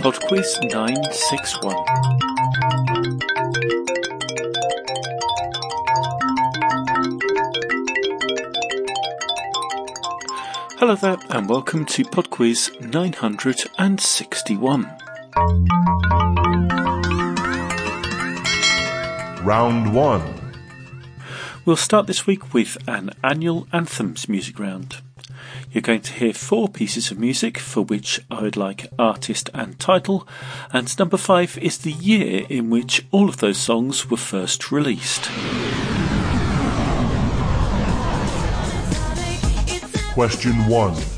PodQuiz 961. Hello there, and welcome to PodQuiz 961. Round 1. We'll start this week with an annual anthems music round. You're going to hear four pieces of music for which I would like artist and title, and number five is the year in which all of those songs were first released. Question 1.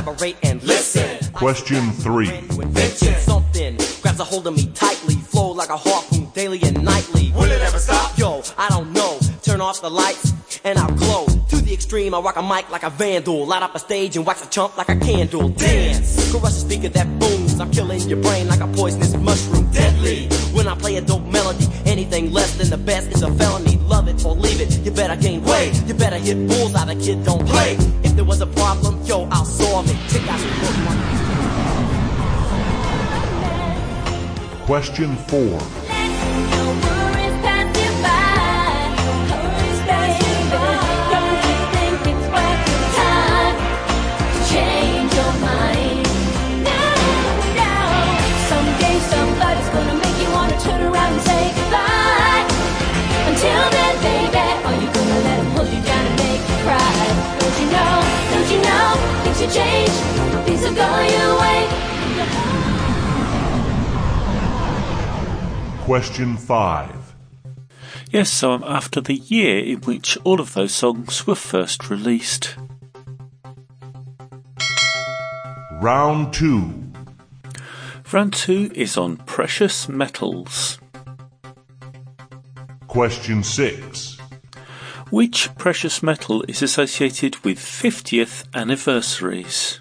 Collaborate and listen. Question three. Invention something grabs a hold of me tightly, flow like a harpoon daily and nightly. Will it ever stop? Yo, I don't know. Turn off the lights and I'll glow the extreme, I rock a mic like a vandal. Light up a stage and wax a chump like a candle. Dance! Crush a speaker that booms. I'm killing your brain like a poisonous mushroom. Deadly! When I play a dope melody, anything less than the best is a felony. Love it or leave it, you better gain weight. You better hit bulls out, a kid don't play. If there was a problem, yo, I'll solve it. Take out your book. Question 4. Question 5. Yes, so I'm after the year in which all of those songs were first released. Round 2. Round 2 is on precious metals. Question 6. Which precious metal is associated with 50th anniversaries?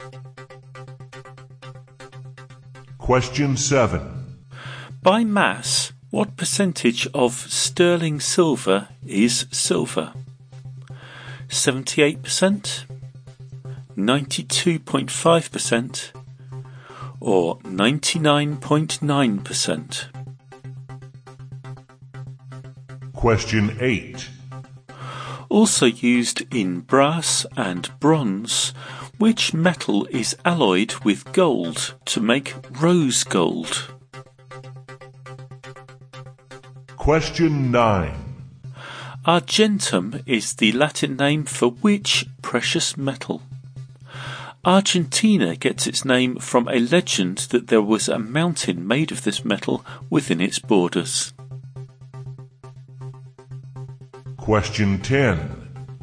Question 7. By mass, what percentage of sterling silver is silver? 78%, 92.5%, or 99.9%? Question 8 also used in brass and bronze, which metal is alloyed with gold to make rose gold. Question 9. Argentum is the Latin name for which precious metal? Argentina gets its name from a legend that there was a mountain made of this metal within its borders. Question 10.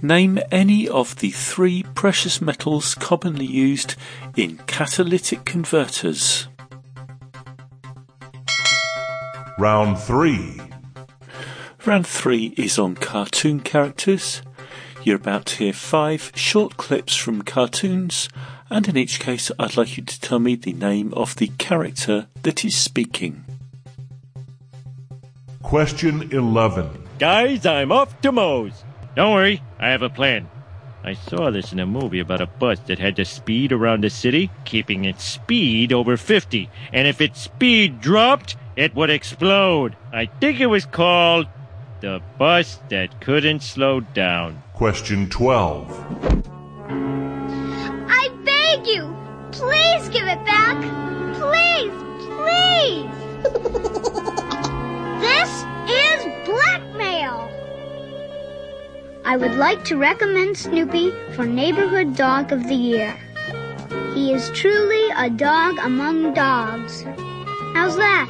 Name any of the three precious metals commonly used in catalytic converters. Round 3. Round 3 is on cartoon characters. You're about to hear five short clips from cartoons, and in each case, I'd like you to tell me the name of the character that is speaking. Question 11. Guys, I'm off to Moe's. Don't worry, I have a plan. I saw this in a movie about a bus that had to speed around the city, keeping its speed over 50. And if its speed dropped, it would explode. I think it was called The Bus That Couldn't Slow Down. Question 12. I beg you, Please give it back. Please, please. this is blackmail. I would like to recommend Snoopy for Neighborhood Dog of the Year. He is truly a dog among dogs. How's that?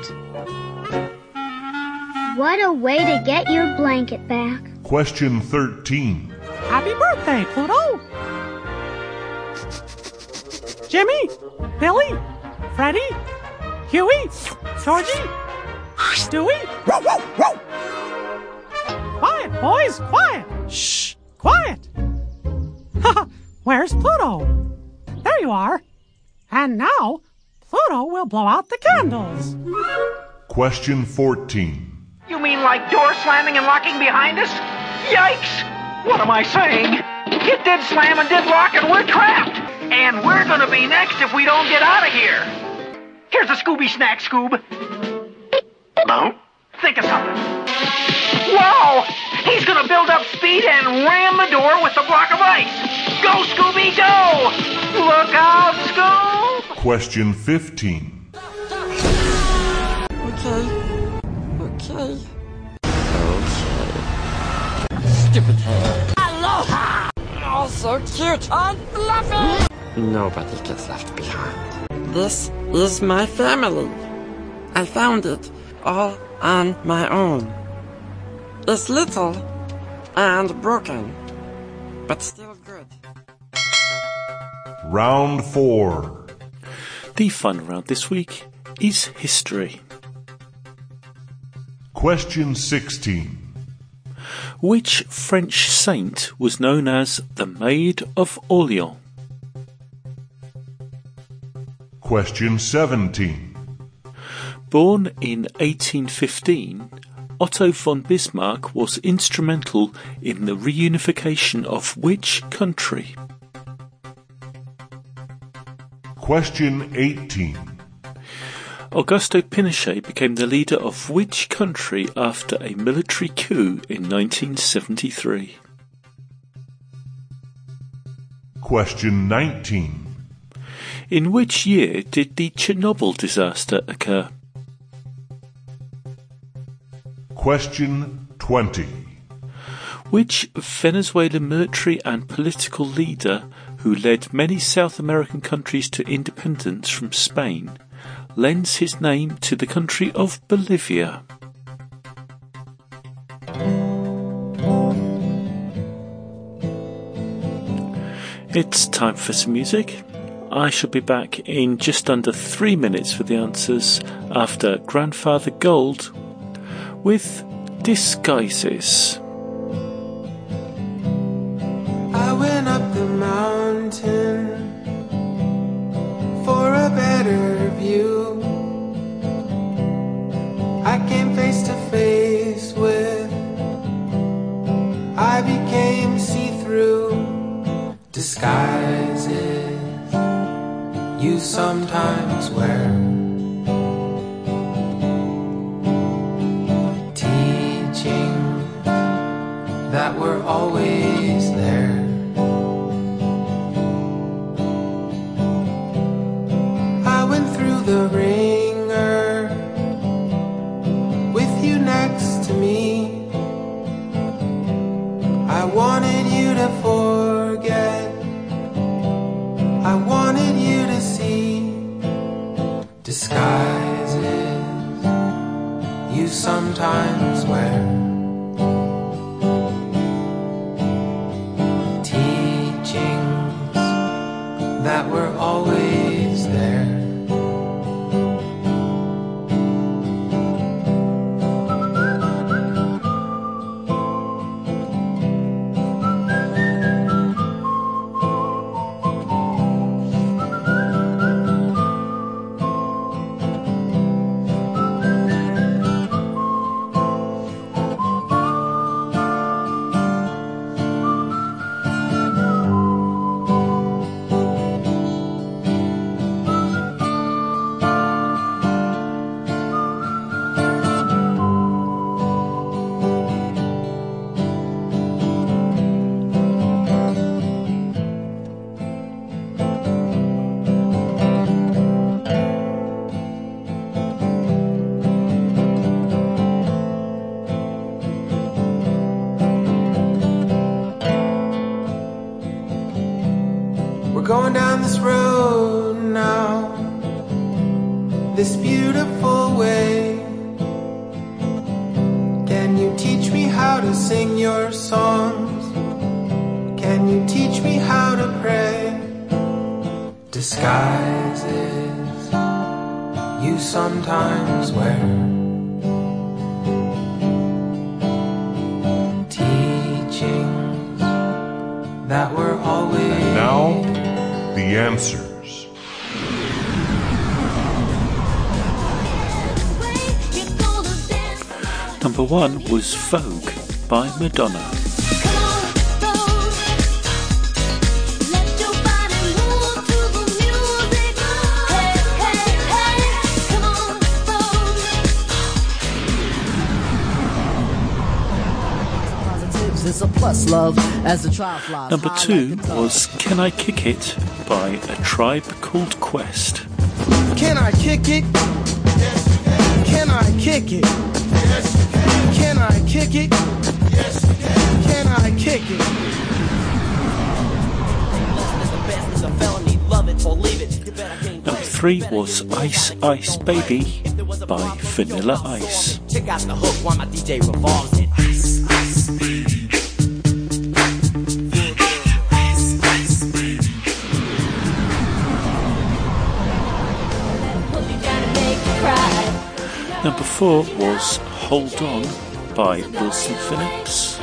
What a way to get your blanket back. Question 13. Happy birthday, Pluto! Jimmy, Billy, Freddie, Huey, Georgie, Stewie. Quiet, boys, quiet. Shh, quiet. Where's Pluto? There you are. And now, Pluto will blow out the candles. Question 14. You mean like door slamming and locking behind us? Yikes! What am I saying? It did slam and did lock and we're trapped! And we're gonna be next if we don't get out of here! Here's a Scooby snack, Scoob. With the block of ice! Go, Scooby, go! Look out, Scoob! Question 15. Okay. Okay. Okay. Stupid head. Aloha! Oh, so cute and fluffy! Nobody gets left behind. This is my family. I found it all on my own. It's little and broken, but still good. Round 4. The fun round this week is history. Question 16. Which French saint was known as the Maid of Orleans? Question 17. Born in 1815, Otto von Bismarck was instrumental in the reunification of which country? Question 18. Augusto Pinochet became the leader of which country after a military coup in 1973? Question 19. In which year did the Chernobyl disaster occur? Question 20. Which Venezuelan military and political leader who led many South American countries to independence from Spain lends his name to the country of Bolivia? It's time for some music. I shall be back in just under three minutes for the answers after Grandfather Gold with Disguises. I went up the mountain for a better view. I came face to face with, I became see through disguises you sometimes wear. Always there. I went through the ringer with you next to me. I wanted you to forget. I wanted you to see disguises you sometimes wear. You teach me how to sing your songs? Can you teach me how to pray? Disguises you sometimes wear. Teachings that were always. And now, the answers. Number one was Vogue by Madonna. Positives is a plus love as the Tribe flies Number two was Can I Kick It by A Tribe Called Quest. Can I kick it? Can I kick it? Can I kick it? Can I kick it? It's a felony, love it or leave it. You better gain Number three was Ice Ice Baby by Vanilla Ice. Check out the hook while my DJ revolves it. Number four was Hold On by Wilson Phillips.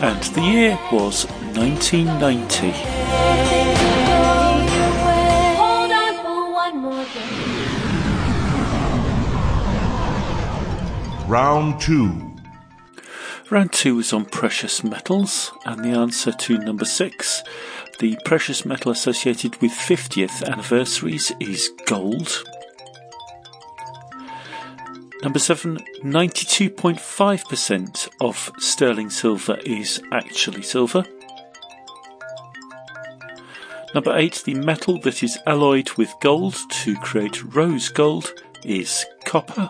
And the year was 1990. Round 2. Round two was on precious metals, and the answer to number six, the precious metal associated with 50th anniversaries, is gold. Number seven, 92.5% of sterling silver is actually silver. Number eight, the metal that is alloyed with gold to create rose gold is copper.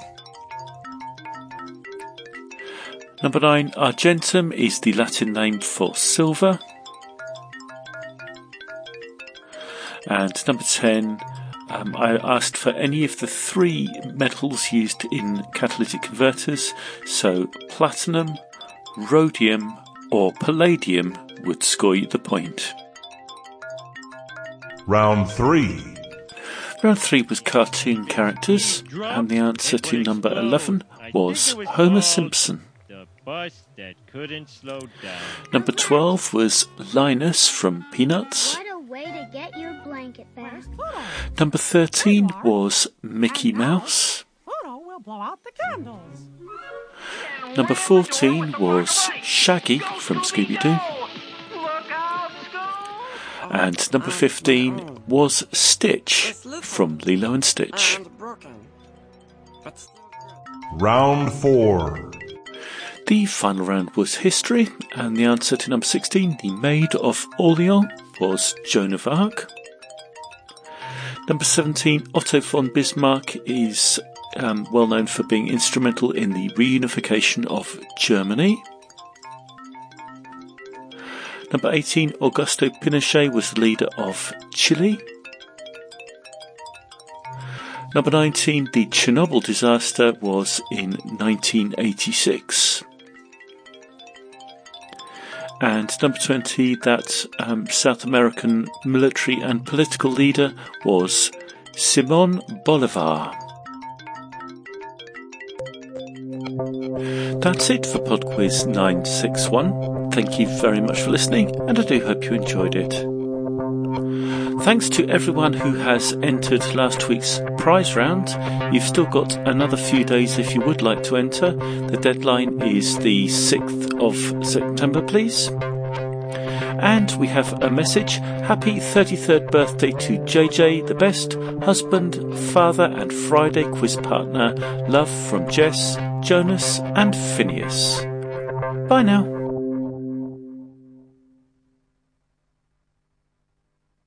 Number nine, argentum is the Latin name for silver. And number 10, um, I asked for any of the three metals used in catalytic converters, so platinum, rhodium, or palladium would score you the point. Round 3. Round three was cartoon characters, and the answer to number 11 was Homer Simpson. That couldn't slow down. Number 12 was Linus from Peanuts. Number 13 was Mickey Mouse. Pluto will blow out the candles. Number 14 was Shaggy from Scooby Doo. And number 15 was Stitch from Lilo and Stitch. And broken. But still good. Round 4. The final round was history, and the answer to number 16, the Maid of Orleans, was Joan of Arc. Number 17, Otto von Bismarck is um, well known for being instrumental in the reunification of Germany. Number 18, Augusto Pinochet was the leader of Chile. Number 19, the Chernobyl disaster was in 1986. And number 20, that um, South American military and political leader was Simon Bolivar. That's it for PodQuiz 961. Thank you very much for listening, and I do hope you enjoyed it. Thanks to everyone who has entered last week's prize round. You've still got another few days if you would like to enter. The deadline is the 6th of September, please. And we have a message. Happy 33rd birthday to JJ, the best husband, father, and Friday quiz partner. Love from Jess, Jonas, and Phineas. Bye now.